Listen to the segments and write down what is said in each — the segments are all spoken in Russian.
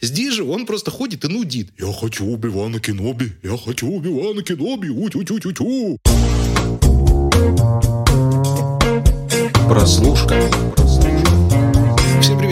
Здесь же он просто ходит и нудит. Я хочу Оби-Вана Кеноби, я хочу Оби-Вана Кеноби, у-тю-тю-тю-тю. Прослушка. Всем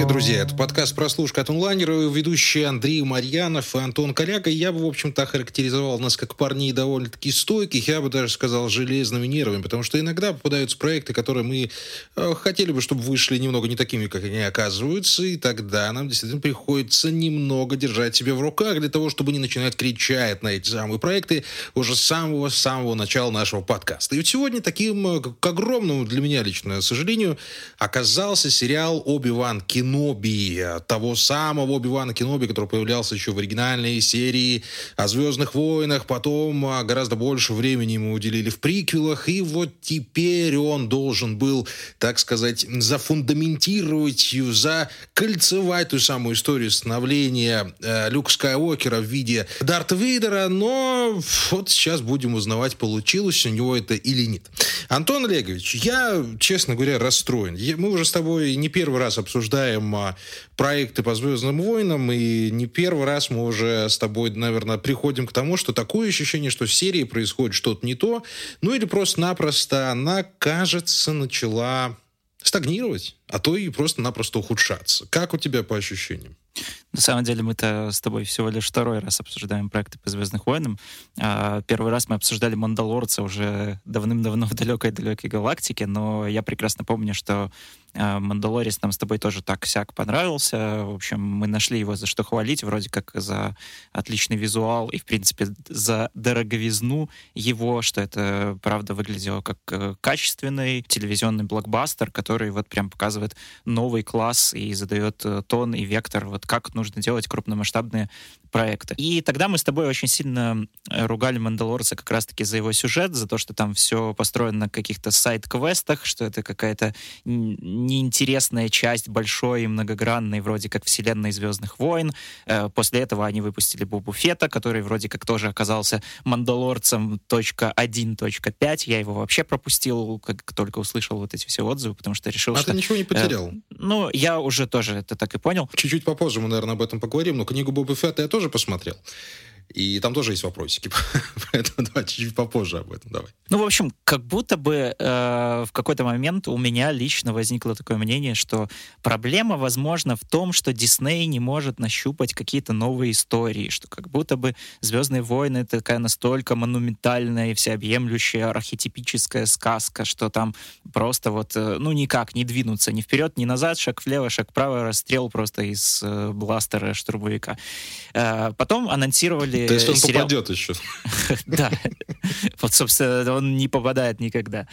привет, друзья. Это подкаст «Прослушка от онлайнера». Ведущие Андрей Марьянов и Антон Коляка. Я бы, в общем-то, охарактеризовал нас как парней довольно-таки стойких. Я бы даже сказал железными нервами. Потому что иногда попадаются проекты, которые мы э, хотели бы, чтобы вышли немного не такими, как они оказываются. И тогда нам действительно приходится немного держать себя в руках для того, чтобы не начинать кричать на эти самые проекты уже с самого-самого начала нашего подкаста. И вот сегодня таким, э, к огромному для меня лично сожалению, оказался сериал «Оби-Ван Кеноби, того самого Оби-Вана Кеноби, который появлялся еще в оригинальной серии о «Звездных войнах», потом а, гораздо больше времени ему уделили в приквелах, и вот теперь он должен был, так сказать, зафундаментировать, закольцевать ту самую историю становления э, Люка Скайуокера в виде Дарта Вейдера, но вот сейчас будем узнавать, получилось у него это или нет. Антон Олегович, я, честно говоря, расстроен. Мы уже с тобой не первый раз обсуждаем а, проекты по «Звездным войнам», и не первый раз мы уже с тобой, наверное, приходим к тому, что такое ощущение, что в серии происходит что-то не то, ну или просто-напросто она, кажется, начала стагнировать, а то и просто-напросто ухудшаться. Как у тебя по ощущениям? На самом деле мы-то с тобой всего лишь второй раз обсуждаем проекты по «Звездных войнам». А первый раз мы обсуждали «Мандалорца» уже давным-давно в далекой-далекой галактике, но я прекрасно помню, что а, «Мандалорец» нам с тобой тоже так-сяк понравился. В общем, мы нашли его за что хвалить, вроде как за отличный визуал и, в принципе, за дороговизну его, что это, правда, выглядело как э, качественный телевизионный блокбастер, который вот прям показывает новый класс и задает э, тон и вектор вот как нужно делать крупномасштабные проекты. И тогда мы с тобой очень сильно э, ругали Мандалорца как раз-таки за его сюжет, за то, что там все построено на каких-то сайт-квестах, что это какая-то неинтересная часть большой и многогранной, вроде как вселенной Звездных войн. Э, после этого они выпустили Бобу Фета, который вроде как тоже оказался Мандалорцем .1.5. Я его вообще пропустил, как только услышал вот эти все отзывы, потому что решил, а что... А ты ничего не потерял? Э, ну, я уже тоже это так и понял. Чуть-чуть попозже мы, наверное, об этом поговорим, но книгу Боба Фетта я тоже посмотрел. И там тоже есть вопросики. Поэтому давай чуть-чуть попозже об этом. Давай. Ну, в общем, как будто бы э, в какой-то момент у меня лично возникло такое мнение, что проблема, возможно, в том, что Дисней не может нащупать какие-то новые истории, что как будто бы «Звездные войны» — такая настолько монументальная и всеобъемлющая архетипическая сказка, что там просто вот, э, ну, никак не двинуться ни вперед, ни назад, шаг влево, шаг вправо, расстрел просто из э, бластера штурмовика. Э, потом анонсировали то есть он сериал... попадет еще. Да. Вот, собственно, он не попадает никогда.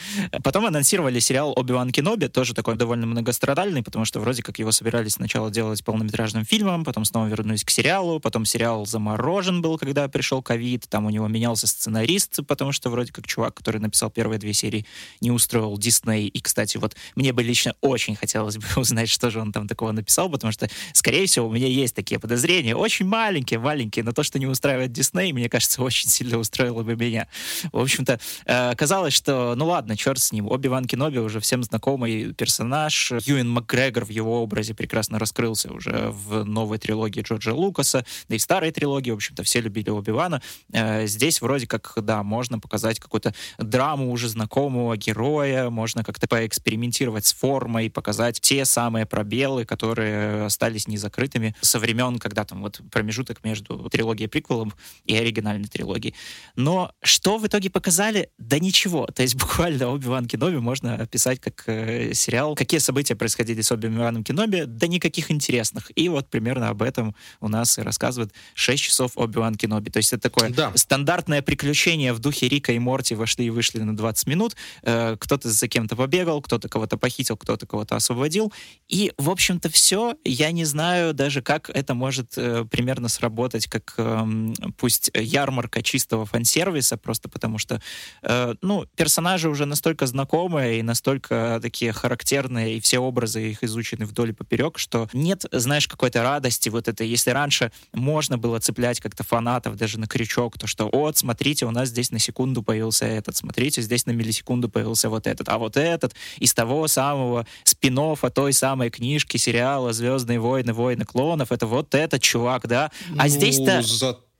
Потом анонсировали сериал «Оби-Ван Кеноби», тоже такой довольно многострадальный, потому что вроде как его собирались сначала делать полнометражным фильмом, потом снова вернулись к сериалу, потом сериал заморожен был, когда пришел ковид, там у него менялся сценарист, потому что вроде как чувак, который написал первые две серии, не устроил Дисней. И, кстати, вот мне бы лично очень хотелось бы узнать, что же он там такого написал, потому что, скорее всего, у меня есть такие подозрения, очень маленькие, маленькие, но то, что не устраивает устраивает Дисней, мне кажется, очень сильно устроило бы меня. В общем-то, э, казалось, что, ну ладно, черт с ним. Оби-Ван Кеноби уже всем знакомый персонаж. Юэн Макгрегор в его образе прекрасно раскрылся уже в новой трилогии Джорджа Лукаса, да и в старой трилогии, в общем-то, все любили Оби-Вана. Э, здесь вроде как, да, можно показать какую-то драму уже знакомого героя, можно как-то поэкспериментировать с формой, показать те самые пробелы, которые остались незакрытыми со времен, когда там вот промежуток между трилогией приквела приквелом и оригинальной трилогии. Но что в итоге показали? Да ничего. То есть буквально Оби-Ван Кеноби можно описать как э, сериал. Какие события происходили с Оби-Ваном Кеноби? Да никаких интересных. И вот примерно об этом у нас и рассказывает 6 часов Оби-Ван Кеноби. То есть это такое да. стандартное приключение в духе Рика и Морти вошли и вышли на 20 минут. Э, кто-то за кем-то побегал, кто-то кого-то похитил, кто-то кого-то освободил. И, в общем-то, все. Я не знаю даже, как это может э, примерно сработать как э, пусть ярмарка чистого фан-сервиса, просто потому что, э, ну, персонажи уже настолько знакомые и настолько такие характерные, и все образы их изучены вдоль и поперек, что нет, знаешь, какой-то радости вот это. Если раньше можно было цеплять как-то фанатов даже на крючок, то что, вот, смотрите, у нас здесь на секунду появился этот, смотрите, здесь на миллисекунду появился вот этот, а вот этот из того самого спин той самой книжки, сериала «Звездные войны, войны клонов», это вот этот чувак, да? А ну, здесь-то...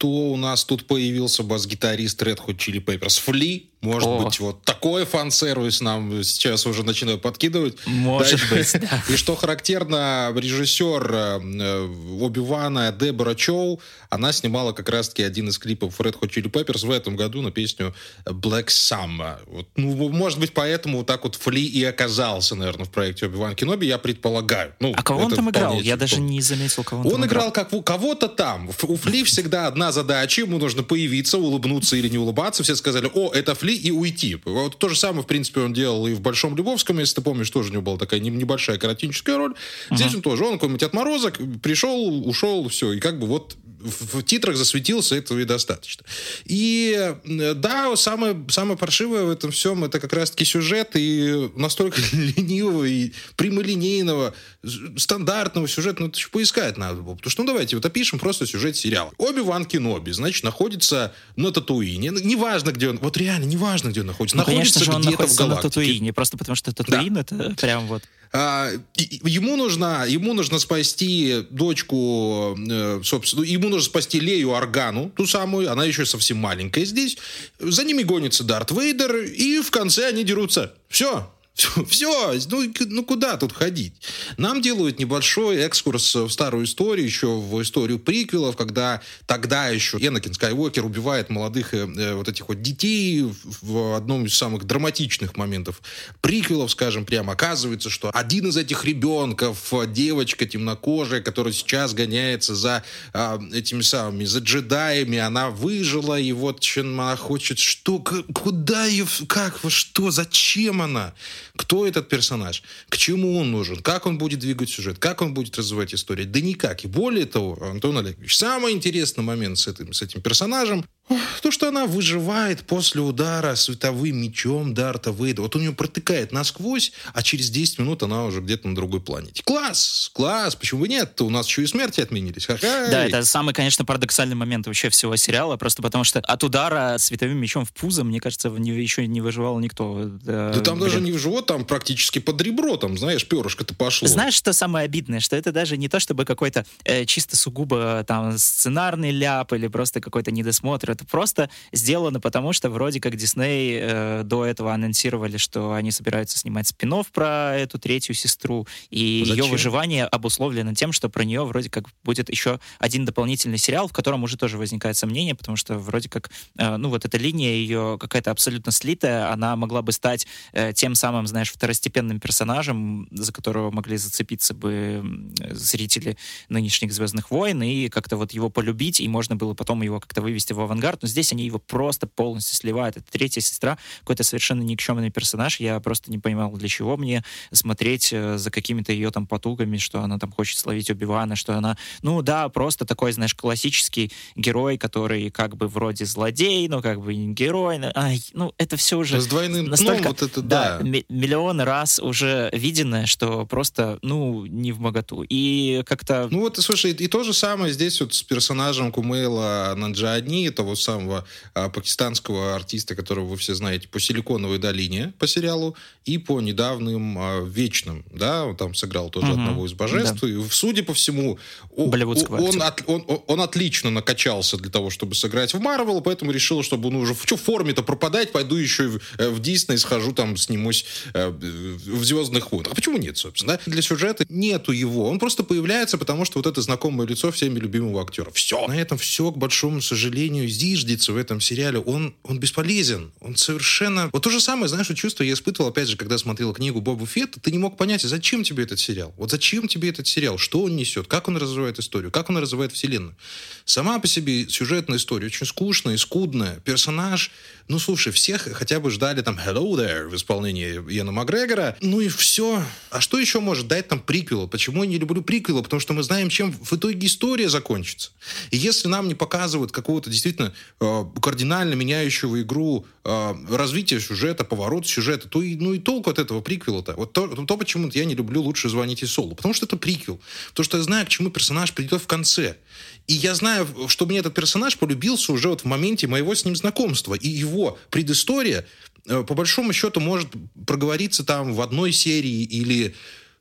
Зато у нас тут появился? Бас-гитарист Red Hot Chili Peppers. Фли, может О. быть, вот такой фан-сервис нам сейчас уже начинают подкидывать. Может да? быть, да. И что характерно, режиссер э, Оби-Вана Дебора Чоу, она снимала как раз-таки один из клипов Red Hot Chili Peppers в этом году на песню Black Summer. Вот, ну, может быть, поэтому вот так вот Фли и оказался, наверное, в проекте Оби-Ван Кеноби, я предполагаю. Ну, а кого он там играл? Я даже не заметил, кого он, он там играл. как кого-то там. У Фли всегда одна задача, ему нужно появиться, улыбнуться или не улыбаться. Все сказали, о, это Фли, и уйти. Вот то же самое, в принципе, он делал и в «Большом Любовском», если ты помнишь, тоже у него была такая небольшая каратинческая роль. Uh-huh. Здесь он тоже, он какой-нибудь отморозок, пришел, ушел, все, и как бы вот в, в титрах засветился, этого и достаточно. И да, самое, самое паршивое в этом всем это как раз-таки сюжет и настолько ленивого и прямолинейного, стандартного сюжета, ну это еще поискать надо было. Потому что, ну давайте вот опишем просто сюжет сериала. Оби-Ван Кеноби, значит, находится на Татуине. Ну, неважно, где он, вот реально, неважно, где он находится. Ну, находится конечно же, он находится на Татуине, просто потому что Татуин да. это прям вот... А, ему нужно, ему нужно спасти дочку, э, собственно, ему нужно спасти Лею Органу, ту самую, она еще совсем маленькая здесь. За ними гонится Дарт Вейдер, и в конце они дерутся. Все, все, ну, ну куда тут ходить? Нам делают небольшой экскурс в старую историю, еще в историю приквелов, когда тогда еще Энакин Скайуокер убивает молодых э, э вот этих вот детей в одном из самых драматичных моментов приквелов, скажем прямо. Оказывается, что один из этих ребенков, девочка темнокожая, которая сейчас гоняется за э, этими самыми, за джедаями, она выжила, и вот чем она хочет, что, куда ее, как, что, зачем она? Кто этот персонаж? К чему он нужен? Как он будет двигать сюжет? Как он будет развивать историю? Да никак. И более того, Антон Олегович, самый интересный момент с этим, с этим персонажем то, что она выживает после удара световым мечом Дарта Вейда. Вот у нее протыкает насквозь, а через 10 минут она уже где-то на другой планете. Класс! Класс! Почему бы нет? У нас еще и смерти отменились. Ха-ха! Да, это самый, конечно, парадоксальный момент вообще всего сериала, просто потому что от удара световым мечом в пузо, мне кажется, еще не выживал никто. Да, да там блин. даже не в живот, там практически под ребро, там, знаешь, перышко-то пошло. Знаешь, что самое обидное? Что это даже не то, чтобы какой-то э, чисто сугубо там сценарный ляп или просто какой-то недосмотр это просто сделано потому, что вроде как Дисней э, до этого анонсировали, что они собираются снимать спин про эту третью сестру, и Зачем? ее выживание обусловлено тем, что про нее вроде как будет еще один дополнительный сериал, в котором уже тоже возникает сомнение, потому что вроде как, э, ну вот эта линия ее какая-то абсолютно слитая, она могла бы стать э, тем самым, знаешь, второстепенным персонажем, за которого могли зацепиться бы зрители нынешних «Звездных войн», и как-то вот его полюбить, и можно было потом его как-то вывести в авангард авангард, но здесь они его просто полностью сливают. Это третья сестра, какой-то совершенно никчемный персонаж. Я просто не понимал, для чего мне смотреть э, за какими-то ее там потугами, что она там хочет словить Убивана, что она, ну да, просто такой, знаешь, классический герой, который как бы вроде злодей, но как бы не герой. Ай, ну это все уже С двойным настолько, ну, вот это да, да. миллионы раз уже видено, что просто, ну, не в моготу. И как-то... Ну вот, слушай, и то же самое здесь вот с персонажем Кумейла Наджаадни, это того самого а, пакистанского артиста, которого вы все знаете, по «Силиконовой долине» по сериалу и по недавним а, «Вечным», да, он там сыграл тоже угу. одного из божеств. Да. И, судя по всему, он, он, от, он, он отлично накачался для того, чтобы сыграть в Марвел, поэтому решил, чтобы ну уже в что форме-то пропадать, пойду еще в, э, в Дисней, схожу там, снимусь э, в «Звездных войнах». А почему нет, собственно? Да? Для сюжета нету его. Он просто появляется, потому что вот это знакомое лицо всеми любимого актера. Все. На этом все, к большому сожалению, зиждется в этом сериале, он, он бесполезен. Он совершенно... Вот то же самое, знаешь, чувство я испытывал, опять же, когда смотрел книгу Боба Фетта, ты не мог понять, а зачем тебе этот сериал? Вот зачем тебе этот сериал? Что он несет? Как он развивает историю? Как он развивает вселенную? Сама по себе сюжетная история очень скучная и скудная. Персонаж, ну, слушай, всех хотя бы ждали там «Hello there» в исполнении Иена Макгрегора. Ну и все. А что еще может дать там приквел? Почему я не люблю приквела? Потому что мы знаем, чем в итоге история закончится. И если нам не показывают какого-то действительно э, кардинально меняющего игру э, развития сюжета, поворот сюжета, то и, ну и толку от этого приквела-то. Вот то, то почему я не люблю «Лучше звоните Солу». Потому что это приквел. Потому что я знаю, к чему персонаж придет в конце. И я знаю, что мне этот персонаж полюбился уже вот в моменте моего с ним знакомства. И его предыстория, э, по большому счету, может проговориться там в одной серии или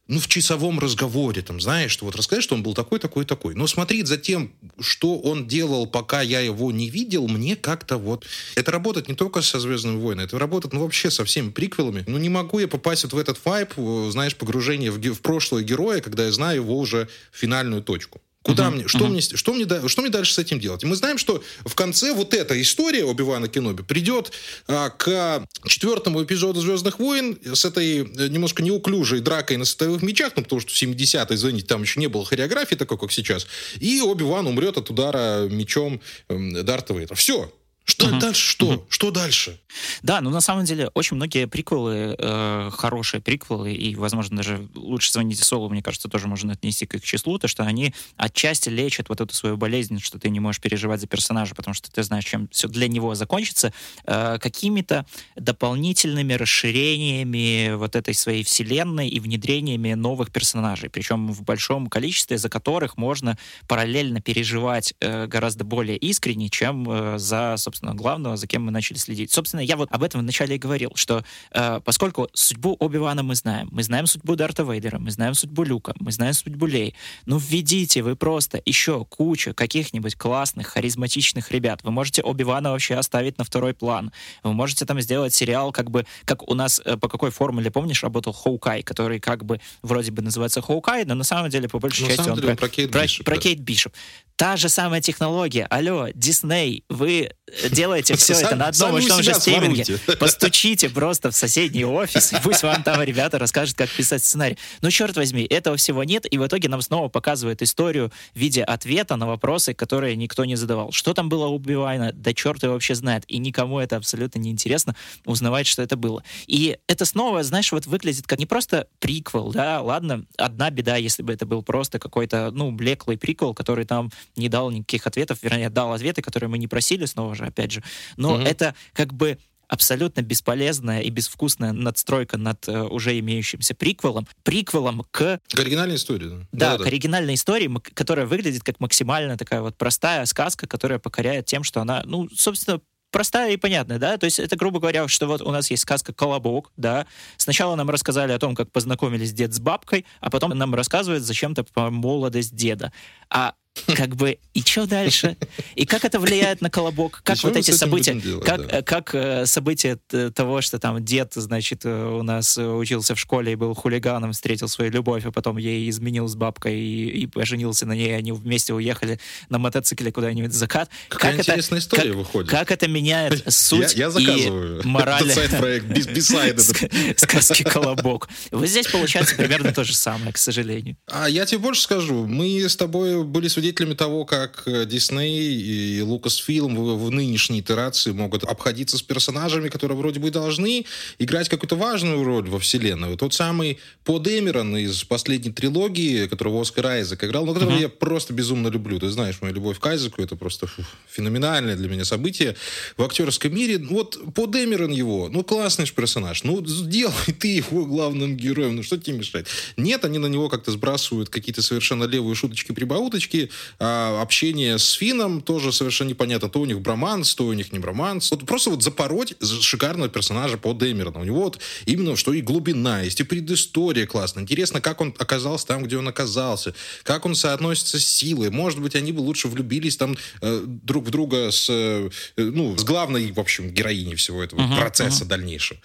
ну, в часовом разговоре, там, знаешь, что вот рассказать, что он был такой, такой, такой. Но смотреть за тем, что он делал, пока я его не видел, мне как-то вот... Это работает не только со «Звездными войнами», это работает, ну, вообще со всеми приквелами. Ну, не могу я попасть вот в этот вайп, э, знаешь, погружение в, в прошлое героя, когда я знаю его уже финальную точку. Куда uh-huh, мне, что uh-huh. мне, что мне, что мне дальше с этим делать? И мы знаем, что в конце вот эта история Оби-Вана Кеноби придет а, к четвертому эпизоду Звездных войн с этой э, немножко неуклюжей дракой на световых мечах, ну, потому что в 70-е, извините, там еще не было хореографии такой, как сейчас. И Оби-Ван умрет от удара мечом э, Дарта Вейдера. Все. Что uh-huh. дальше? Что? Uh-huh. Что дальше? Да, ну на самом деле очень многие приквелы, э, хорошие приквелы, и, возможно, даже лучше звоните Солу, мне кажется, тоже можно отнести к их числу, то, что они отчасти лечат вот эту свою болезнь, что ты не можешь переживать за персонажа, потому что ты знаешь, чем все для него закончится, э, какими-то дополнительными расширениями вот этой своей вселенной и внедрениями новых персонажей, причем в большом количестве, за которых можно параллельно переживать э, гораздо более искренне, чем э, за, собственно, главного, за кем мы начали следить. Собственно, я вот об этом вначале и говорил, что э, поскольку судьбу Оби-Вана мы знаем, мы знаем судьбу Дарта Вейдера, мы знаем судьбу Люка, мы знаем судьбу Лей, ну введите вы просто еще кучу каких-нибудь классных, харизматичных ребят. Вы можете Оби-Вана вообще оставить на второй план. Вы можете там сделать сериал, как бы, как у нас э, по какой формуле, помнишь, работал Хоукай, который как бы вроде бы называется Хоукай, но на самом деле по большей части он про, про, Кейт про, Бишоп, про да. Кейт Бишоп. Та же самая технология. Алло, Дисней, вы делаете все это на одном и том же стриминге. Постучите просто в соседний офис, и пусть вам там ребята расскажут, как писать сценарий. Но черт возьми, этого всего нет, и в итоге нам снова показывают историю в виде ответа на вопросы, которые никто не задавал. Что там было у Бивайна? Да черт его вообще знает. И никому это абсолютно не интересно узнавать, что это было. И это снова, знаешь, вот выглядит как не просто приквел, да, ладно, одна беда, если бы это был просто какой-то, ну, блеклый приквел, который там не дал никаких ответов, вернее, дал ответы, которые мы не просили, снова же, опять же. Но mm-hmm. это как бы абсолютно бесполезная и безвкусная надстройка над э, уже имеющимся приквелом. Приквелом к... К оригинальной истории. Да, да, да к оригинальной истории, которая выглядит как максимально такая вот простая сказка, которая покоряет тем, что она, ну, собственно, простая и понятная, да, то есть это, грубо говоря, что вот у нас есть сказка «Колобок», да, сначала нам рассказали о том, как познакомились дед с бабкой, а потом нам рассказывают зачем-то про молодость деда. А как бы, и что дальше? И как это влияет на колобок? Как вот эти события, делать, как, да. как э, события того, что там дед, значит, э, у нас учился в школе и был хулиганом, встретил свою любовь, а потом ей изменил с бабкой и, и поженился на ней, они вместе уехали на мотоцикле куда-нибудь в закат. Какая как интересная это, история как, выходит. Как это меняет суть я, я и мораль проект сказки «Колобок». Вот здесь получается примерно то же самое, к сожалению. А я тебе больше скажу. Мы с тобой были свидетелями того, как Дисней и Lucasfilm в, в нынешней итерации могут обходиться с персонажами, которые вроде бы должны играть какую-то важную роль во вселенной. Вот тот самый По Дэмерон из последней трилогии, которого Оскар Айзек играл, но которого uh-huh. я просто безумно люблю. Ты знаешь, моя любовь к Айзеку, это просто фу, феноменальное для меня событие в актерском мире. Вот По Дэмерон его, ну классный же персонаж, ну сделай ты его главным героем, ну что тебе мешает? Нет, они на него как-то сбрасывают какие-то совершенно левые шуточки-прибауточки, а общение с Фином тоже совершенно непонятно. То у них броманс, то у них не броманс. Вот просто вот запороть шикарного персонажа по Дэмерона. У него вот именно что и глубина есть, и предыстория классная. Интересно, как он оказался там, где он оказался, как он соотносится с силой. Может быть, они бы лучше влюбились там э, друг в друга с, э, ну, с главной, в общем, героиней всего этого uh-huh, процесса uh-huh. дальнейшего.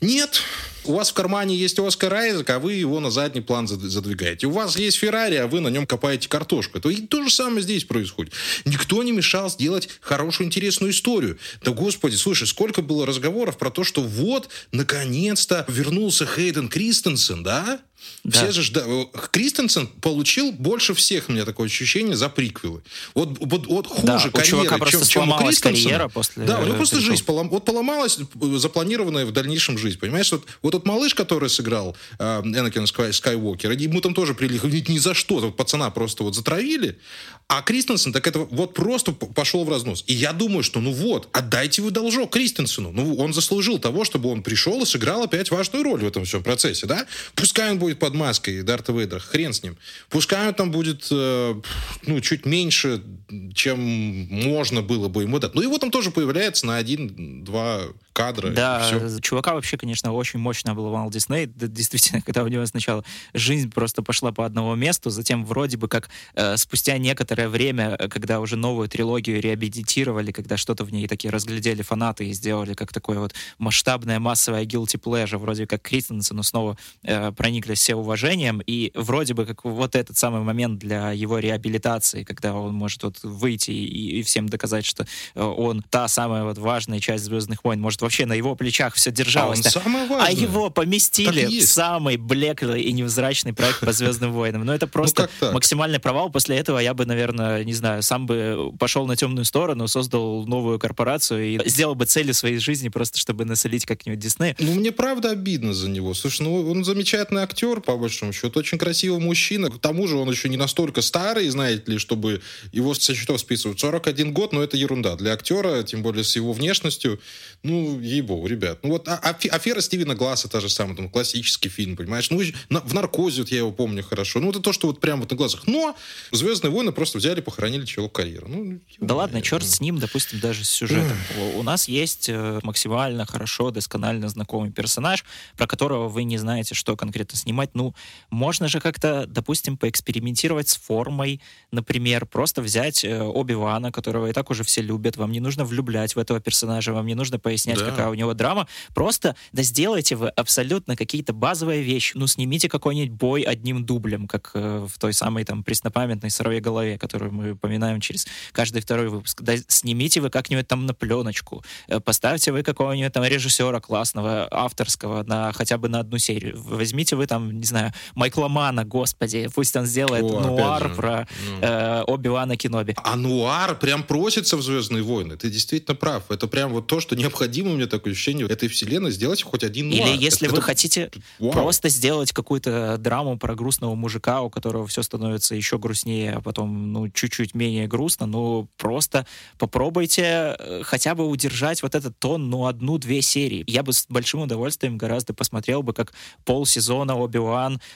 Нет. У вас в кармане есть Оскар Айзек, а вы его на задний план задвигаете. У вас есть Феррари, а вы на нем копаете картошку. То, и то же самое здесь происходит. Никто не мешал сделать хорошую, интересную историю. Да, господи, слушай, сколько было разговоров про то, что вот, наконец-то вернулся Хейден Кристенсен, да? Да. Все же, да, Кристенсен получил больше всех, у меня такое ощущение, за приквелы. Вот, вот, вот хуже да, карьера, чем, чем у Кристенсена. после да, у него просто жизнь полом, вот поломалась, запланированная в дальнейшем жизнь, понимаешь? Вот, вот тот малыш, который сыграл э, Энакина Скайуокера, ему там тоже прилихли, ни за что, вот пацана просто вот затравили, а Кристенсен так это вот просто пошел в разнос. И я думаю, что ну вот, отдайте вы должок Кристенсену. Ну, он заслужил того, чтобы он пришел и сыграл опять важную роль в этом всем процессе, да? Пускай он будет под маской Дарта Вейдера, хрен с ним. Пускай он там будет, э, ну, чуть меньше, чем можно было бы ему дать. Ну, его там тоже появляется на один-два кадра. Да, чувака вообще, конечно, очень мощно обломал Дисней. Действительно, когда у него сначала жизнь просто пошла по одному месту, затем вроде бы как э, спустя некоторое время, э, когда уже новую трилогию реабилитировали, когда что-то в ней такие разглядели фанаты и сделали как такое вот масштабное массовое guilty pleasure, вроде как Кристенсену снова э, все уважением, и вроде бы как вот этот самый момент для его реабилитации, когда он может вот выйти и, и всем доказать, что э, он та самая вот важная часть «Звездных войн», может вообще на его плечах все держалось. А, он а его поместили в самый блеклый и невзрачный проект по «Звездным войнам». Но это ну, просто ну, максимальный провал. После этого я бы, наверное, наверное, не знаю, сам бы пошел на темную сторону, создал новую корпорацию и сделал бы цели своей жизни просто, чтобы насолить как-нибудь Дисней. Ну, мне правда обидно за него. Слушай, ну, он замечательный актер, по большому счету, очень красивый мужчина. К тому же он еще не настолько старый, знаете ли, чтобы его со счетов списывать. 41 год, но это ерунда. Для актера, тем более с его внешностью, ну, ей-богу, ребят. Ну, вот а, а, «Афера Стивена Гласса» та же самая, там, классический фильм, понимаешь? Ну, в «Наркозе» вот я его помню хорошо. Ну, это то, что вот прямо вот на глазах. Но «Звездные войны» просто взяли, похоронили человек карьеру. Ну, да ладно, черт с ним, допустим, даже с сюжетом. У нас есть э, максимально хорошо, досконально знакомый персонаж, про которого вы не знаете, что конкретно снимать. Ну, можно же как-то, допустим, поэкспериментировать с формой, например, просто взять э, Оби-Вана, которого и так уже все любят, вам не нужно влюблять в этого персонажа, вам не нужно пояснять, да. какая у него драма, просто да сделайте вы абсолютно какие-то базовые вещи. Ну, снимите какой-нибудь бой одним дублем, как э, в той самой там преснопамятной «Сыровой голове», которую мы упоминаем через каждый второй выпуск. Да, снимите вы как-нибудь там на пленочку, э, поставьте вы какого-нибудь там режиссера классного, авторского, на хотя бы на одну серию. Возьмите вы там, не знаю, Майкла Мана, господи, пусть он сделает О, нуар про ну. э, Оби-Вана Кеноби. А нуар прям просится в «Звездные войны». Ты действительно прав. Это прям вот то, что необходимо, у меня такое ощущение, этой вселенной сделать хоть один нуар. Или если это, вы это... хотите Вау. просто сделать какую-то драму про грустного мужика, у которого все становится еще грустнее, а потом, ну, чуть чуть-чуть менее грустно, ну, просто попробуйте э, хотя бы удержать вот этот тон, ну, одну-две серии. Я бы с большим удовольствием гораздо посмотрел бы, как полсезона Оби-Ван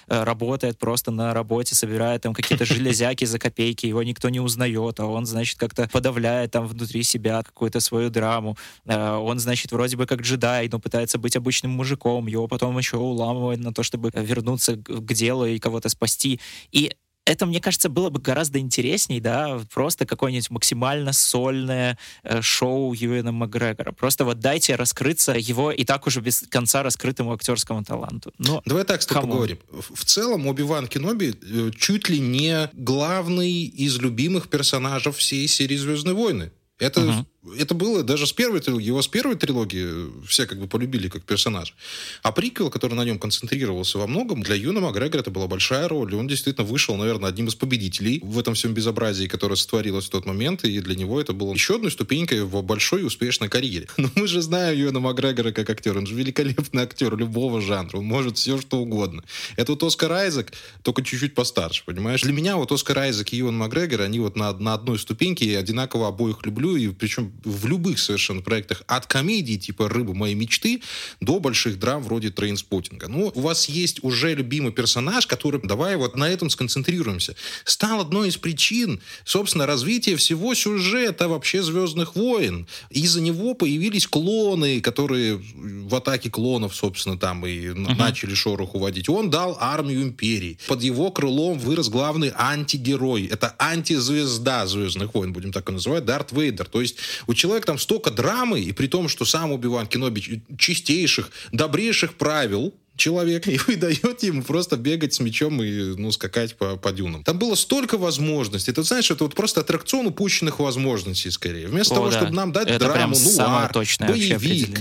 э, работает просто на работе, собирает там какие-то железяки за копейки, его никто не узнает, а он, значит, как-то подавляет там внутри себя какую-то свою драму. Э, он, значит, вроде бы как джедай, но пытается быть обычным мужиком, его потом еще уламывает на то, чтобы вернуться к делу и кого-то спасти. И это, мне кажется, было бы гораздо интересней, да, просто какое-нибудь максимально сольное э, шоу Юэна Макгрегора. Просто вот дайте раскрыться его и так уже без конца раскрытому актерскому таланту. Но, Давай так с тобой поговорим. В целом, Оби-Ван Кеноби э, чуть ли не главный из любимых персонажей всей серии «Звездные войны». Это uh-huh это было даже с первой трилогии. Его с первой трилогии все как бы полюбили как персонаж. А приквел, который на нем концентрировался во многом, для Юна Макгрегора это была большая роль. И он действительно вышел, наверное, одним из победителей в этом всем безобразии, которое сотворилось в тот момент. И для него это было еще одной ступенькой в большой и успешной карьере. Но мы же знаем Юна Макгрегора как актер. Он же великолепный актер любого жанра. Он может все, что угодно. Это вот Оскар Айзек, только чуть-чуть постарше, понимаешь? Для меня вот Оскар Айзек и Юн Макгрегор, они вот на, на одной ступеньке. Я одинаково обоих люблю. И причем в любых совершенно проектах, от комедии типа «Рыба моей мечты» до больших драм вроде «Трейнспотинга». Ну, у вас есть уже любимый персонаж, который, давай вот на этом сконцентрируемся, стал одной из причин, собственно, развития всего сюжета вообще «Звездных войн». Из-за него появились клоны, которые в атаке клонов, собственно, там и uh-huh. начали шороху наводить. Он дал армию империи. Под его крылом вырос главный антигерой. Это антизвезда «Звездных войн», будем так и называть, Дарт Вейдер. То есть у человека человек там столько драмы, и при том, что сам Убиван Кеноби чистейших, добрейших правил, человек, и вы даете ему просто бегать с мечом и, ну, скакать по, по дюнам. Там было столько возможностей. Ты знаешь, это вот просто аттракцион упущенных возможностей, скорее. Вместо О, того, да. чтобы нам дать это драму, ну, ар, боевик.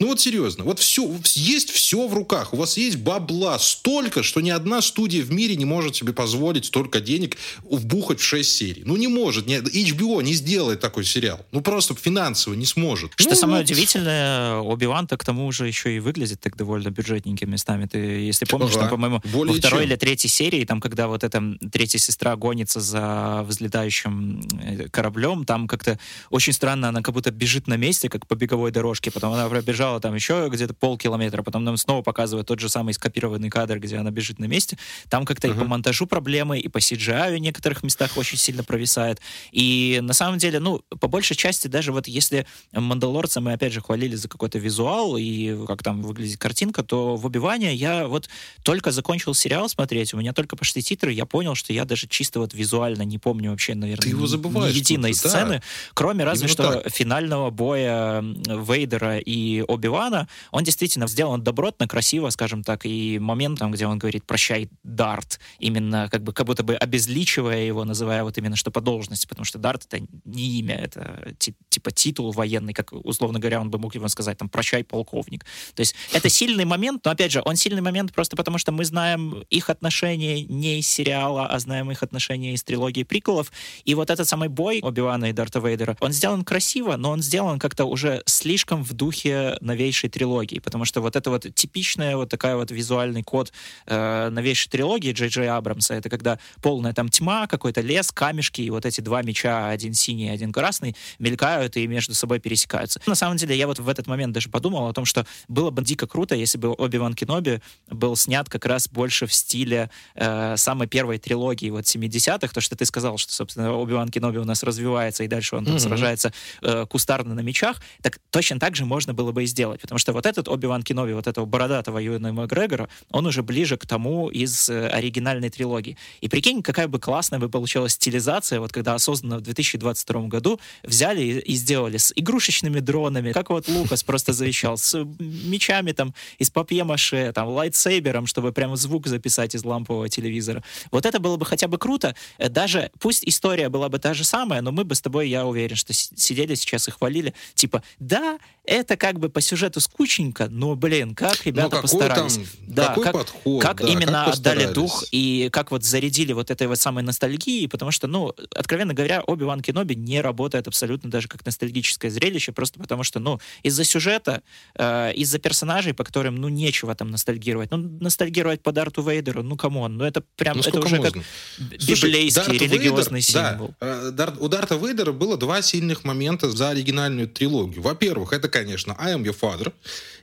Ну вот серьезно, вот все, есть все в руках. У вас есть бабла столько, что ни одна студия в мире не может себе позволить столько денег вбухать в 6 серий. Ну не может. Не, HBO не сделает такой сериал. Ну просто финансово не сможет. Что ну, самое вот. удивительное, Оби-Ван-то к тому же еще и выглядит так довольно бюджетненькими местами. Ты, если помнишь, ага. там, по-моему, Более во второй чем. или третьей серии, там, когда вот эта третья сестра гонится за взлетающим э, кораблем, там как-то очень странно, она как будто бежит на месте, как по беговой дорожке, потом она пробежала там еще где-то полкилометра, потом нам снова показывают тот же самый скопированный кадр, где она бежит на месте. Там как-то uh-huh. и по монтажу проблемы, и по CGI в некоторых местах очень сильно провисает. И на самом деле, ну, по большей части, даже вот если Мандалорца мы опять же хвалили за какой-то визуал и как там выглядит картинка, то в Убивании я вот только закончил сериал смотреть, у меня только пошли титры, я понял, что я даже чисто вот визуально не помню вообще, наверное, Ты его забываешь ни единой сцены, да. кроме разве Именно что так. финального боя Вейдера и Оби-Вана. Он действительно сделан добротно, красиво, скажем так, и момент там, где он говорит «прощай, Дарт», именно как бы как будто бы обезличивая его, называя вот именно что по должности, потому что Дарт — это не имя, это типа титул военный, как, условно говоря, он бы мог его сказать, там, «прощай, полковник». То есть это сильный момент, но, опять же, он сильный момент просто потому, что мы знаем их отношения не из сериала, а знаем их отношения из трилогии приколов, и вот этот самый бой Оби-Вана и Дарта Вейдера, он сделан красиво, но он сделан как-то уже слишком в духе новейшей трилогии, потому что вот это вот типичная вот такая вот визуальный код э, новейшей трилогии Джей Джей Абрамса, это когда полная там тьма, какой-то лес, камешки, и вот эти два меча, один синий, один красный, мелькают и между собой пересекаются. На самом деле, я вот в этот момент даже подумал о том, что было бы дико круто, если бы Оби-Ван Кеноби был снят как раз больше в стиле э, самой первой трилогии вот 70-х, то, что ты сказал, что, собственно, Оби-Ван Кеноби у нас развивается, и дальше он там mm-hmm. сражается э, кустарно на мечах, так точно так же можно было бы и сделать, потому что вот этот Оби-Ван Кеноби, вот этого бородатого Юэна Макгрегора, он уже ближе к тому из э, оригинальной трилогии. И прикинь, какая бы классная бы получилась стилизация, вот когда осознанно в 2022 году взяли и, сделали с игрушечными дронами, как вот Лукас просто завещал, с мечами там из папье-маше, там, лайтсейбером, чтобы прямо звук записать из лампового телевизора. Вот это было бы хотя бы круто. Э, даже, пусть история была бы та же самая, но мы бы с тобой, я уверен, что сидели сейчас и хвалили, типа, да, это как бы по сюжету скучненько, но, блин, как ребята но постарались. Там, да, какой как, подход, как да, именно как отдали дух и как вот зарядили вот этой вот самой ностальгией, потому что, ну, откровенно говоря, Оби-Ван Кеноби не работает абсолютно даже как ностальгическое зрелище, просто потому что, ну, из-за сюжета, э, из-за персонажей, по которым, ну, нечего там ностальгировать. Ну, ностальгировать по Дарту Вейдеру, ну, come on, ну, это прям, ну, это уже можно? как библейский Слушай, религиозный Вейдер, символ. Да, э, Дар, у Дарта Вейдера было два сильных момента за оригинальную трилогию. Во-первых, это, конечно, I am father.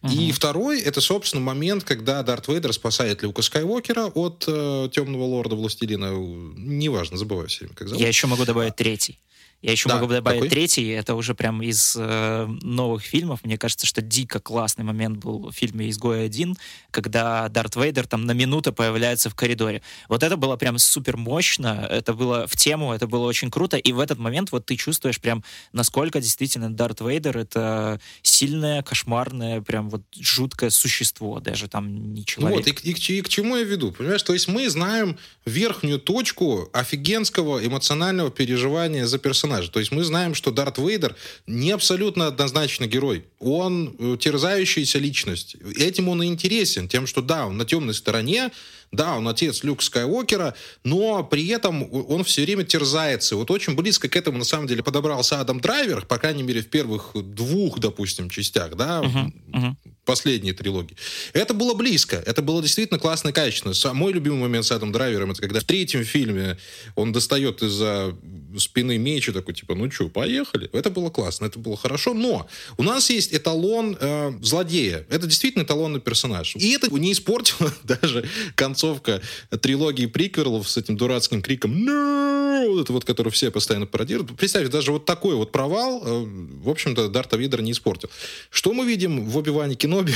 Угу. И второй, это, собственно, момент, когда Дарт Вейдер спасает Люка Скайуокера от э, Темного Лорда Властелина. Неважно, забываю все время, как зовут. Я еще могу добавить третий. Я еще да, могу добавить такой? третий, это уже прям из э, новых фильмов. Мне кажется, что дико классный момент был в фильме «Изгой один», когда Дарт Вейдер там на минуту появляется в коридоре. Вот это было прям супер мощно, это было в тему, это было очень круто, и в этот момент вот ты чувствуешь прям, насколько действительно Дарт Вейдер — это сильное, кошмарное, прям вот жуткое существо, даже там не человек. Ну вот, и, и, и к чему я веду, понимаешь? То есть мы знаем верхнюю точку офигенского эмоционального переживания за персонажа персонажа. То есть мы знаем, что Дарт Вейдер не абсолютно однозначно герой. Он э, терзающаяся личность. Этим он и интересен, тем, что да, он на темной стороне, да, он отец Люка Скайуокера, но при этом он все время терзается. Вот очень близко к этому, на самом деле, подобрался Адам Драйвер, по крайней мере, в первых двух, допустим, частях, да, uh-huh, uh-huh последней трилогии. Это было близко. Это было действительно классно и качественно. Мой любимый момент с Адамом Драйвером, это когда в третьем фильме он достает из-за спины меч и такой, типа, ну что, поехали. Это было классно, это было хорошо. Но у нас есть эталон э, злодея. Это действительно эталонный персонаж. И это не испортило даже концовка трилогии приквелов с этим дурацким криком «No!» вот это вот, который все постоянно пародируют. Представьте, даже вот такой вот провал, э, в общем-то, Дарта Видера не испортил. Что мы видим в Оби-Ване Кеноби,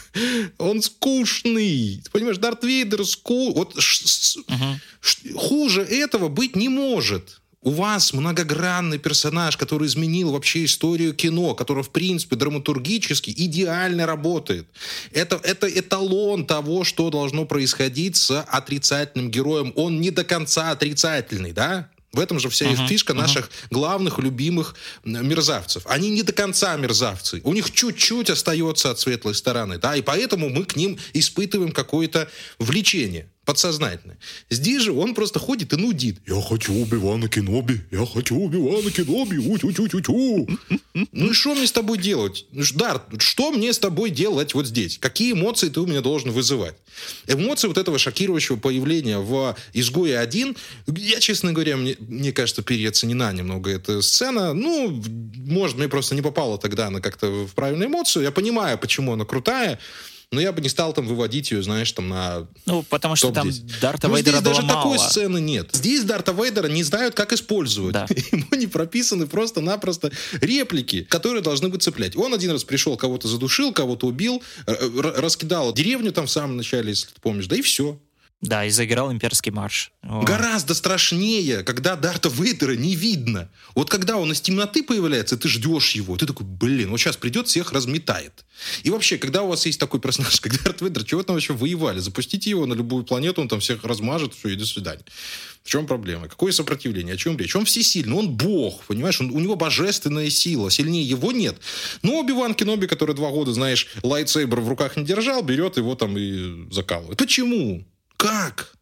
он скучный. Ты понимаешь, Дарт Вейдер ску... Вот хуже этого быть не может. У вас многогранный персонаж, который изменил вообще историю кино, который, в принципе, драматургически идеально работает. Это, это эталон того, что должно происходить с отрицательным героем. Он не до конца отрицательный, да? В этом же вся uh-huh, фишка uh-huh. наших главных любимых мерзавцев. Они не до конца мерзавцы. У них чуть-чуть остается от светлой стороны, да, и поэтому мы к ним испытываем какое-то влечение подсознательно. Здесь же он просто ходит и нудит. Я хочу Оби-Вана Кеноби, я хочу Оби-Вана Кеноби, у-тю-тю-тю-тю. Ну и что мне с тобой делать? Ну Дарт, что мне с тобой делать вот здесь? Какие эмоции ты у меня должен вызывать? Эмоции вот этого шокирующего появления в «Изгое один», я, честно говоря, мне, мне кажется, переоценена немного эта сцена. Ну, может, мне просто не попала тогда она как-то в правильную эмоцию. Я понимаю, почему она крутая, но я бы не стал там выводить ее, знаешь, там на Ну, потому что там Дарта ну, Вейдера здесь даже мало. такой сцены нет. Здесь Дарта Вейдера не знают, как использовать. Да. Ему не прописаны просто-напросто реплики, которые должны бы цеплять. Он один раз пришел, кого-то задушил, кого-то убил, раскидал деревню там в самом начале, если ты помнишь, да и все. Да, и заиграл имперский марш. О. Гораздо страшнее, когда Дарта Вейдера не видно. Вот когда он из темноты появляется, ты ждешь его, ты такой, блин, вот сейчас придет, всех разметает. И вообще, когда у вас есть такой персонаж, как Дарт Вейдер, чего там вообще воевали? Запустите его на любую планету, он там всех размажет, все, и до свидания. В чем проблема? Какое сопротивление? О чем речь? Он всесильный, он бог, понимаешь? Он, у него божественная сила, сильнее его нет. Но Оби-Ван Кеноби, который два года, знаешь, лайтсейбер в руках не держал, берет его там и закалывает. Почему? Как?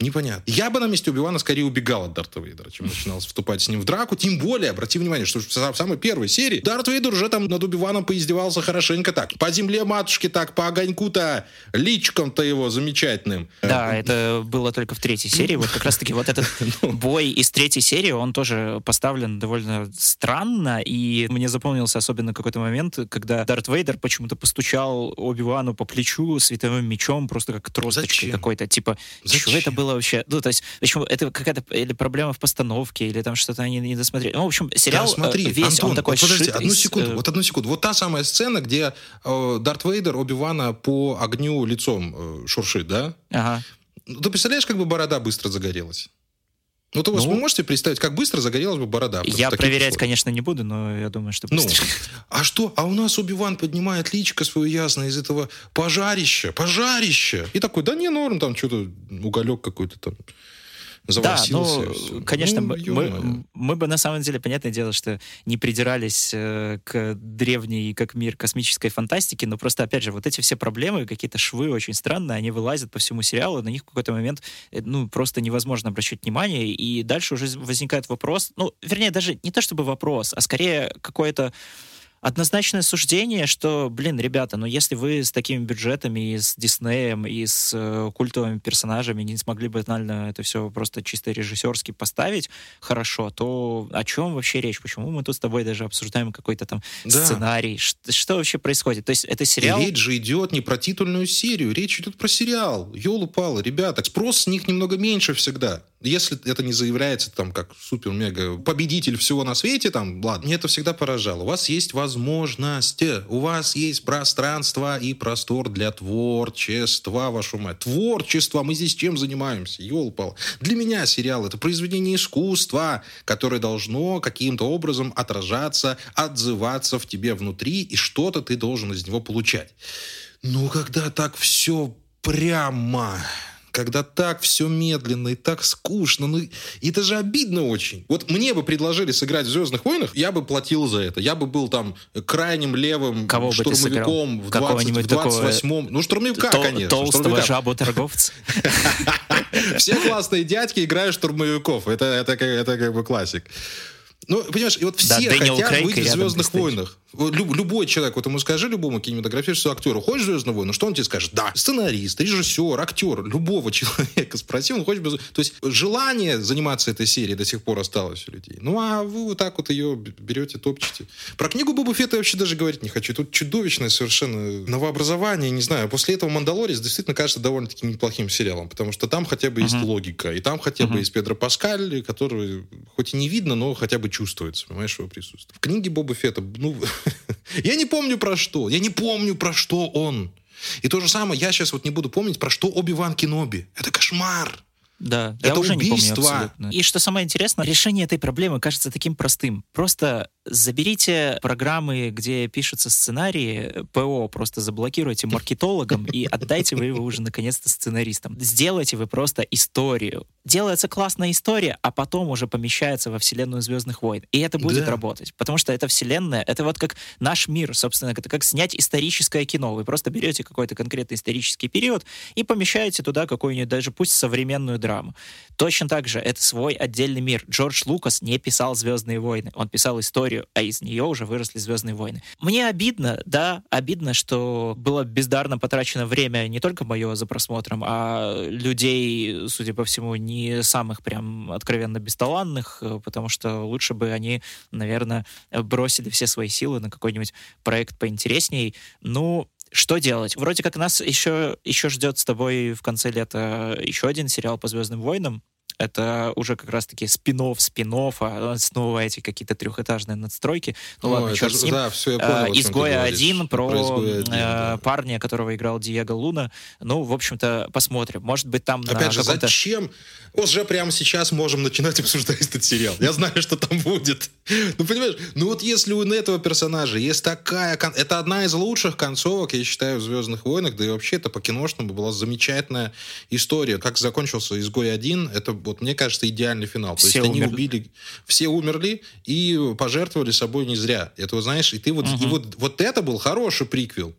Непонятно. Я бы на месте Убивана скорее убегал от Дарта Вейдера, чем начинал вступать с ним в драку. Тем более, обрати внимание, что в самой первой серии Дарт Вейдер уже там над Убиваном поиздевался хорошенько так. По земле матушки так, по огоньку-то, личком-то его замечательным. Да, это было только в третьей серии. Вот как раз-таки вот этот ну. бой из третьей серии, он тоже поставлен довольно странно, и мне запомнился особенно какой-то момент, когда Дарт Вейдер почему-то постучал Оби-Вану по плечу световым мечом, просто как тросточкой какой-то. Типа, что это было? Было вообще? Ну, то есть, почему это какая-то или проблема в постановке, или там что-то они не досмотрели. Ну, в общем, сериал да, смотри, весь Антон, он такой вот подожди, одну из, секунду, э... вот одну секунду. Вот та самая сцена, где э, Дарт Вейдер Оби-Вана по огню лицом э, шуршит, да? Ага. Ну, ты представляешь, как бы борода быстро загорелась? Ну, то ну, вы можете представить, как быстро загорелась бы борода? Я проверять, условиях? конечно, не буду, но я думаю, что быстро. Ну, а что? А у нас Оби-Ван поднимает личико свое ясно из этого пожарища, пожарища. И такой, да не, норм, там что-то, уголек какой-то там заварсился. Да, ну, конечно, ну, мы, мы бы на самом деле, понятное дело, что не придирались э, к древней, как мир космической фантастики, но просто, опять же, вот эти все проблемы, какие-то швы очень странные, они вылазят по всему сериалу, на них в какой-то момент, э, ну, просто невозможно обращать внимание, и дальше уже возникает вопрос, ну, вернее, даже не то чтобы вопрос, а скорее какое-то однозначное суждение, что, блин, ребята, ну если вы с такими бюджетами и с Диснеем, и с э, культовыми персонажами не смогли бы банально это все просто чисто режиссерски поставить хорошо, то о чем вообще речь? Почему мы тут с тобой даже обсуждаем какой-то там да. сценарий? Что, что вообще происходит? То есть это сериал... И речь же идет не про титульную серию, речь идет про сериал. Ёлу-палы, ребята, спрос с них немного меньше всегда. Если это не заявляется там как супер-мега победитель всего на свете, там, ладно, мне это всегда поражало. У вас есть возможность, у вас есть пространство и простор для творчества, вашу мать. Творчество, мы здесь чем занимаемся? Ёлпал. Для меня сериал — это произведение искусства, которое должно каким-то образом отражаться, отзываться в тебе внутри, и что-то ты должен из него получать. Ну, когда так все прямо когда так все медленно и так скучно. Ну, и это же обидно очень. Вот мне бы предложили сыграть в «Звездных войнах», я бы платил за это. Я бы был там крайним левым Кого штурмовиком в, 20, в 28-м. Ну, штурмовика, тол- конечно. Толстого жабу-торговца. Все классные дядьки играют штурмовиков. Это, это, это как бы классик. Ну, понимаешь, и вот все да, хотят Крейг быть в «Звездных войнах». Люб, любой человек, вот ему скажи любому кинематографическому актеру, хочешь «Звездные войны?» Что он тебе скажет? Да. Сценарист, режиссер, актер, любого человека спроси, он хочет... Без... То есть желание заниматься этой серией до сих пор осталось у людей. Ну, а вы вот так вот ее берете, топчете. Про книгу Боба Фетта я вообще даже говорить не хочу. Тут чудовищное совершенно новообразование, не знаю. После этого «Мандалорец» действительно кажется довольно-таки неплохим сериалом, потому что там хотя бы uh-huh. есть логика, и там хотя uh-huh. бы есть Педро Паскаль, который хоть и не видно, но хотя бы чувствуется, понимаешь, его присутствие. В книге Боба Фетта, ну, я не помню про что, я не помню про что он. И то же самое, я сейчас вот не буду помнить, про что Оби-Ван Кеноби. Это кошмар. Да, это я уже убийство. не помню абсолютно. И что самое интересное, решение этой проблемы кажется таким простым. Просто заберите программы, где пишутся сценарии, ПО просто заблокируйте маркетологам и отдайте вы его уже наконец-то сценаристам. Сделайте вы просто историю. Делается классная история, а потом уже помещается во вселенную Звездных войн. И это будет да. работать. Потому что это вселенная, это вот как наш мир, собственно, это как снять историческое кино. Вы просто берете какой-то конкретный исторический период и помещаете туда какую-нибудь даже пусть современную драму. Точно так же это свой отдельный мир. Джордж Лукас не писал «Звездные войны», он писал историю, а из нее уже выросли «Звездные войны». Мне обидно, да, обидно, что было бездарно потрачено время не только мое за просмотром, а людей, судя по всему, не самых прям откровенно бесталанных, потому что лучше бы они, наверное, бросили все свои силы на какой-нибудь проект поинтересней. Ну, что делать? Вроде как нас еще, еще ждет с тобой в конце лета еще один сериал по Звездным войнам. Это уже как раз-таки спинов спинов, а снова эти какие-то трехэтажные надстройки. Ну О, ладно, черт с ним. Да, все, я понял, а, Изгоя один про, про Изгоя 1, э, да. парня, которого играл Диего Луна. Ну, в общем-то, посмотрим. Может быть, там Опять же, зачем? Уже прямо сейчас можем начинать обсуждать этот сериал. Я знаю, что там будет. Ну, понимаешь, ну вот если у этого персонажа есть такая... Это одна из лучших концовок, я считаю, в «Звездных войнах», да и вообще это по-киношному была замечательная история. Как закончился «Изгой один», это вот мне кажется, идеальный финал. То все есть умерли. они убили, все умерли и пожертвовали собой не зря. Это, знаешь, и ты вот, угу. и вот, вот это был хороший приквел.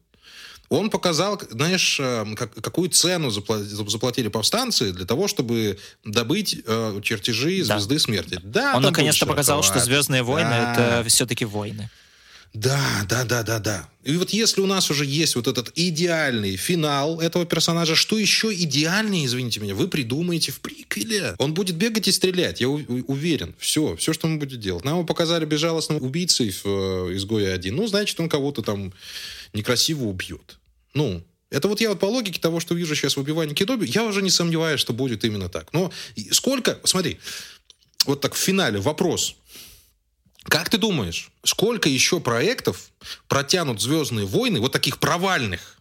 Он показал, знаешь, э, как, какую цену заплатили повстанцы для того, чтобы добыть э, чертежи звезды да. смерти. Да, Он наконец-то показал, что Звездные войны да. это все-таки войны. Да, да, да, да, да. И вот если у нас уже есть вот этот идеальный финал этого персонажа, что еще идеальнее, извините меня, вы придумаете в приквеле. Он будет бегать и стрелять, я уверен. Все, все, что он будет делать. Нам его показали безжалостным убийцей в э, «Изгое один». Ну, значит, он кого-то там некрасиво убьет. Ну, это вот я вот по логике того, что вижу сейчас в убивании Кедоби, я уже не сомневаюсь, что будет именно так. Но сколько, смотри, вот так в финале вопрос. Как ты думаешь, сколько еще проектов протянут «Звездные войны», вот таких провальных,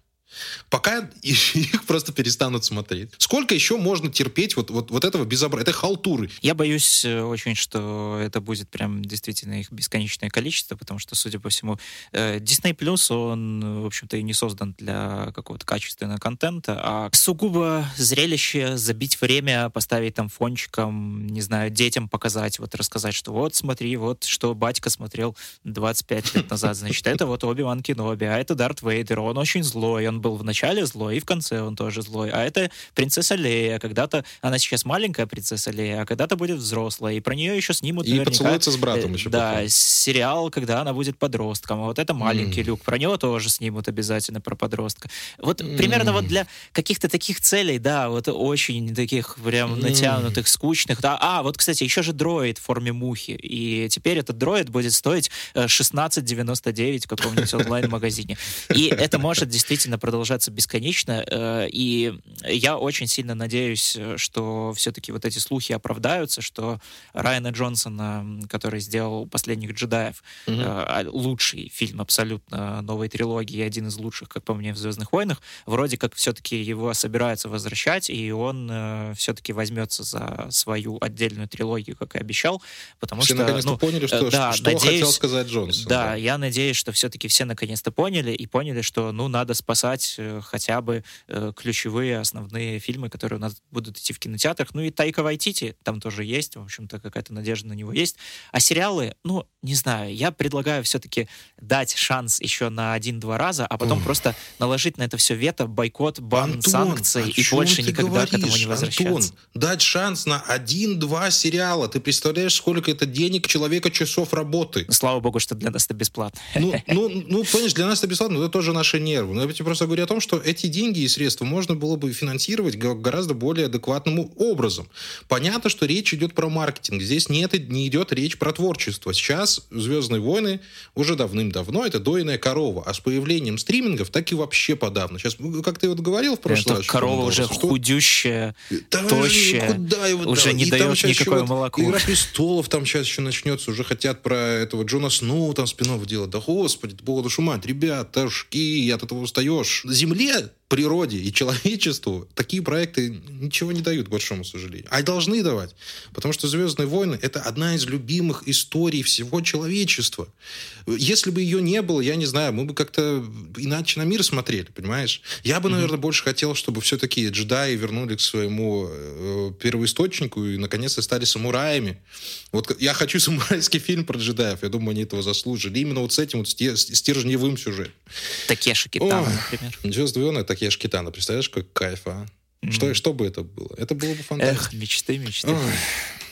пока их просто перестанут смотреть. Сколько еще можно терпеть вот, вот, вот этого безобразия, этой халтуры? Я боюсь э, очень, что это будет прям действительно их бесконечное количество, потому что, судя по всему, э, Disney Plus, он, в общем-то, и не создан для какого-то качественного контента, а сугубо зрелище, забить время, поставить там фончиком, не знаю, детям показать, вот рассказать, что вот, смотри, вот, что батька смотрел 25 лет назад, значит, это вот Оби-Ван Кеноби, а это Дарт Вейдер, он очень злой, он был в начале злой, и в конце он тоже злой. А это принцесса Лея. Когда-то она сейчас маленькая принцесса Лея, а когда-то будет взрослая. И про нее еще снимут и наверняка... поцелуется с братом э, еще. Да, потом. сериал, когда она будет подростком. А вот это маленький mm. Люк. Про него тоже снимут обязательно, про подростка. Вот mm. примерно вот для каких-то таких целей, да, вот очень таких прям натянутых, скучных. Да. А, вот, кстати, еще же дроид в форме мухи. И теперь этот дроид будет стоить 16,99 э, в каком-нибудь онлайн-магазине. И это может действительно продолжаться продолжаться бесконечно. Э, и я очень сильно надеюсь, что все-таки вот эти слухи оправдаются, что Райана Джонсона, который сделал «Последних джедаев», mm-hmm. лучший фильм абсолютно новой трилогии, один из лучших, как по мне, в «Звездных войнах», вроде как все-таки его собираются возвращать, и он э, все-таки возьмется за свою отдельную трилогию, как и обещал, потому все что... наконец-то ну, поняли, что, да, что надеюсь, хотел сказать Джонсон. Да, да, я надеюсь, что все-таки все наконец-то поняли и поняли, что, ну, надо спасать брать э, хотя бы э, ключевые основные фильмы, которые у нас будут идти в кинотеатрах. Ну и Тайка Вайтити там тоже есть, в общем-то, какая-то надежда на него есть. А сериалы, ну, не знаю, я предлагаю все-таки дать шанс еще на один-два раза, а потом Ух. просто наложить на это все вето, бойкот, бан, Антон, санкции и больше никогда говоришь, к этому не возвращаться. Антон, дать шанс на один-два сериала. Ты представляешь, сколько это денег человека часов работы? Слава богу, что для нас это бесплатно. Ну, ну, ну понимаешь, для нас это бесплатно, но это тоже наши нервы. Но я тебе просто говорю о том, что эти деньги и средства можно было бы финансировать гораздо более адекватным образом. Понятно, что речь идет про маркетинг. Здесь нет, не идет речь про творчество. Сейчас «Звездные войны» уже давным-давно это дойная корова. А с появлением стримингов так и вообще подавно. Сейчас, как ты вот говорил в прошлый раз... корова уже что... худющая, да, тощая, куда его, уже да. не и дает никакое вот молоко. Игра престолов там сейчас еще начнется. Уже хотят про этого Джона Сноу там спинов делать. Да господи, бога душу мать, ребят, ташки, от этого устаешь. Земле природе и человечеству такие проекты ничего не дают, к большому сожалению. А должны давать. Потому что «Звездные войны» — это одна из любимых историй всего человечества. Если бы ее не было, я не знаю, мы бы как-то иначе на мир смотрели, понимаешь? Я бы, наверное, mm-hmm. больше хотел, чтобы все-таки джедаи вернули к своему э, первоисточнику и, наконец-то, стали самураями. Вот я хочу самурайский фильм про джедаев. Я думаю, они этого заслужили. Именно вот с этим вот стержневым сюжетом. Такеши Китана, например. «Звездные войны» Такеши Китана. Представляешь, какой кайф, а? Mm-hmm. Что, что бы это было? Это было бы фантастика. Эх, мечты, мечты. Ой.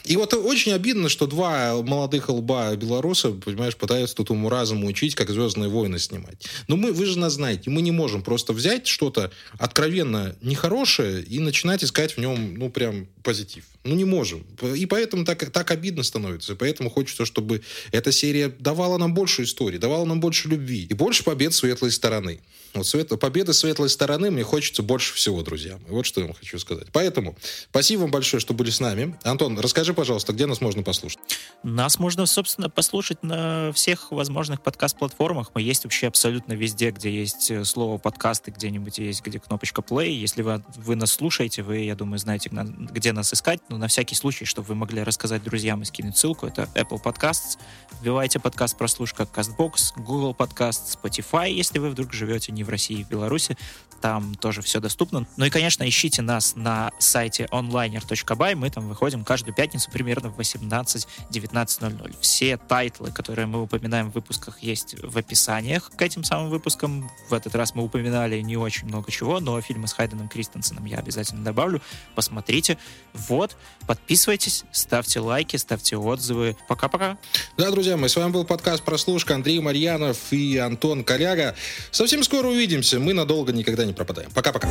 И вот очень обидно, что два молодых лба белоруса, понимаешь, пытаются тут уму разуму учить, как «Звездные войны» снимать. Но мы, вы же нас знаете, мы не можем просто взять что-то откровенно нехорошее и начинать искать в нем, ну, прям позитив. Ну, не можем. И поэтому так, так обидно становится. И поэтому хочется, чтобы эта серия давала нам больше истории, давала нам больше любви и больше побед светлой стороны. Вот свет... победы светлой стороны мне хочется больше всего, друзья. Вот что я вам хочу сказать. Поэтому спасибо вам большое, что были с нами. Антон, расскажи, пожалуйста, где нас можно послушать? Нас можно, собственно, послушать на всех возможных подкаст-платформах. Мы есть вообще абсолютно везде, где есть э, слово подкасты, где-нибудь есть, где кнопочка play. Если вы, вы нас слушаете, вы, я думаю, знаете, где нас искать. Но на всякий случай, чтобы вы могли рассказать друзьям и скинуть ссылку, это Apple Podcasts. Вбивайте подкаст прослушка CastBox, Google Podcast, Spotify, если вы вдруг живете не в России, и в Беларуси. Там тоже все доступно. Ну и, конечно, ищите нас на сайте onliner.by. Мы там выходим каждую пятницу примерно в 18-19.00. Все тайтлы, которые мы упоминаем в выпусках, есть в описаниях к этим самым выпускам. В этот раз мы упоминали не очень много чего, но фильмы с Хайденом Кристенсеном я обязательно добавлю. Посмотрите. Вот. Подписывайтесь, ставьте лайки, ставьте отзывы. Пока-пока. Да, друзья, мы с вами был подкаст «Прослушка» Андрей Марьянов и Антон Коляга. Совсем скоро увидимся. Мы надолго никогда не пропадаем. Пока-пока.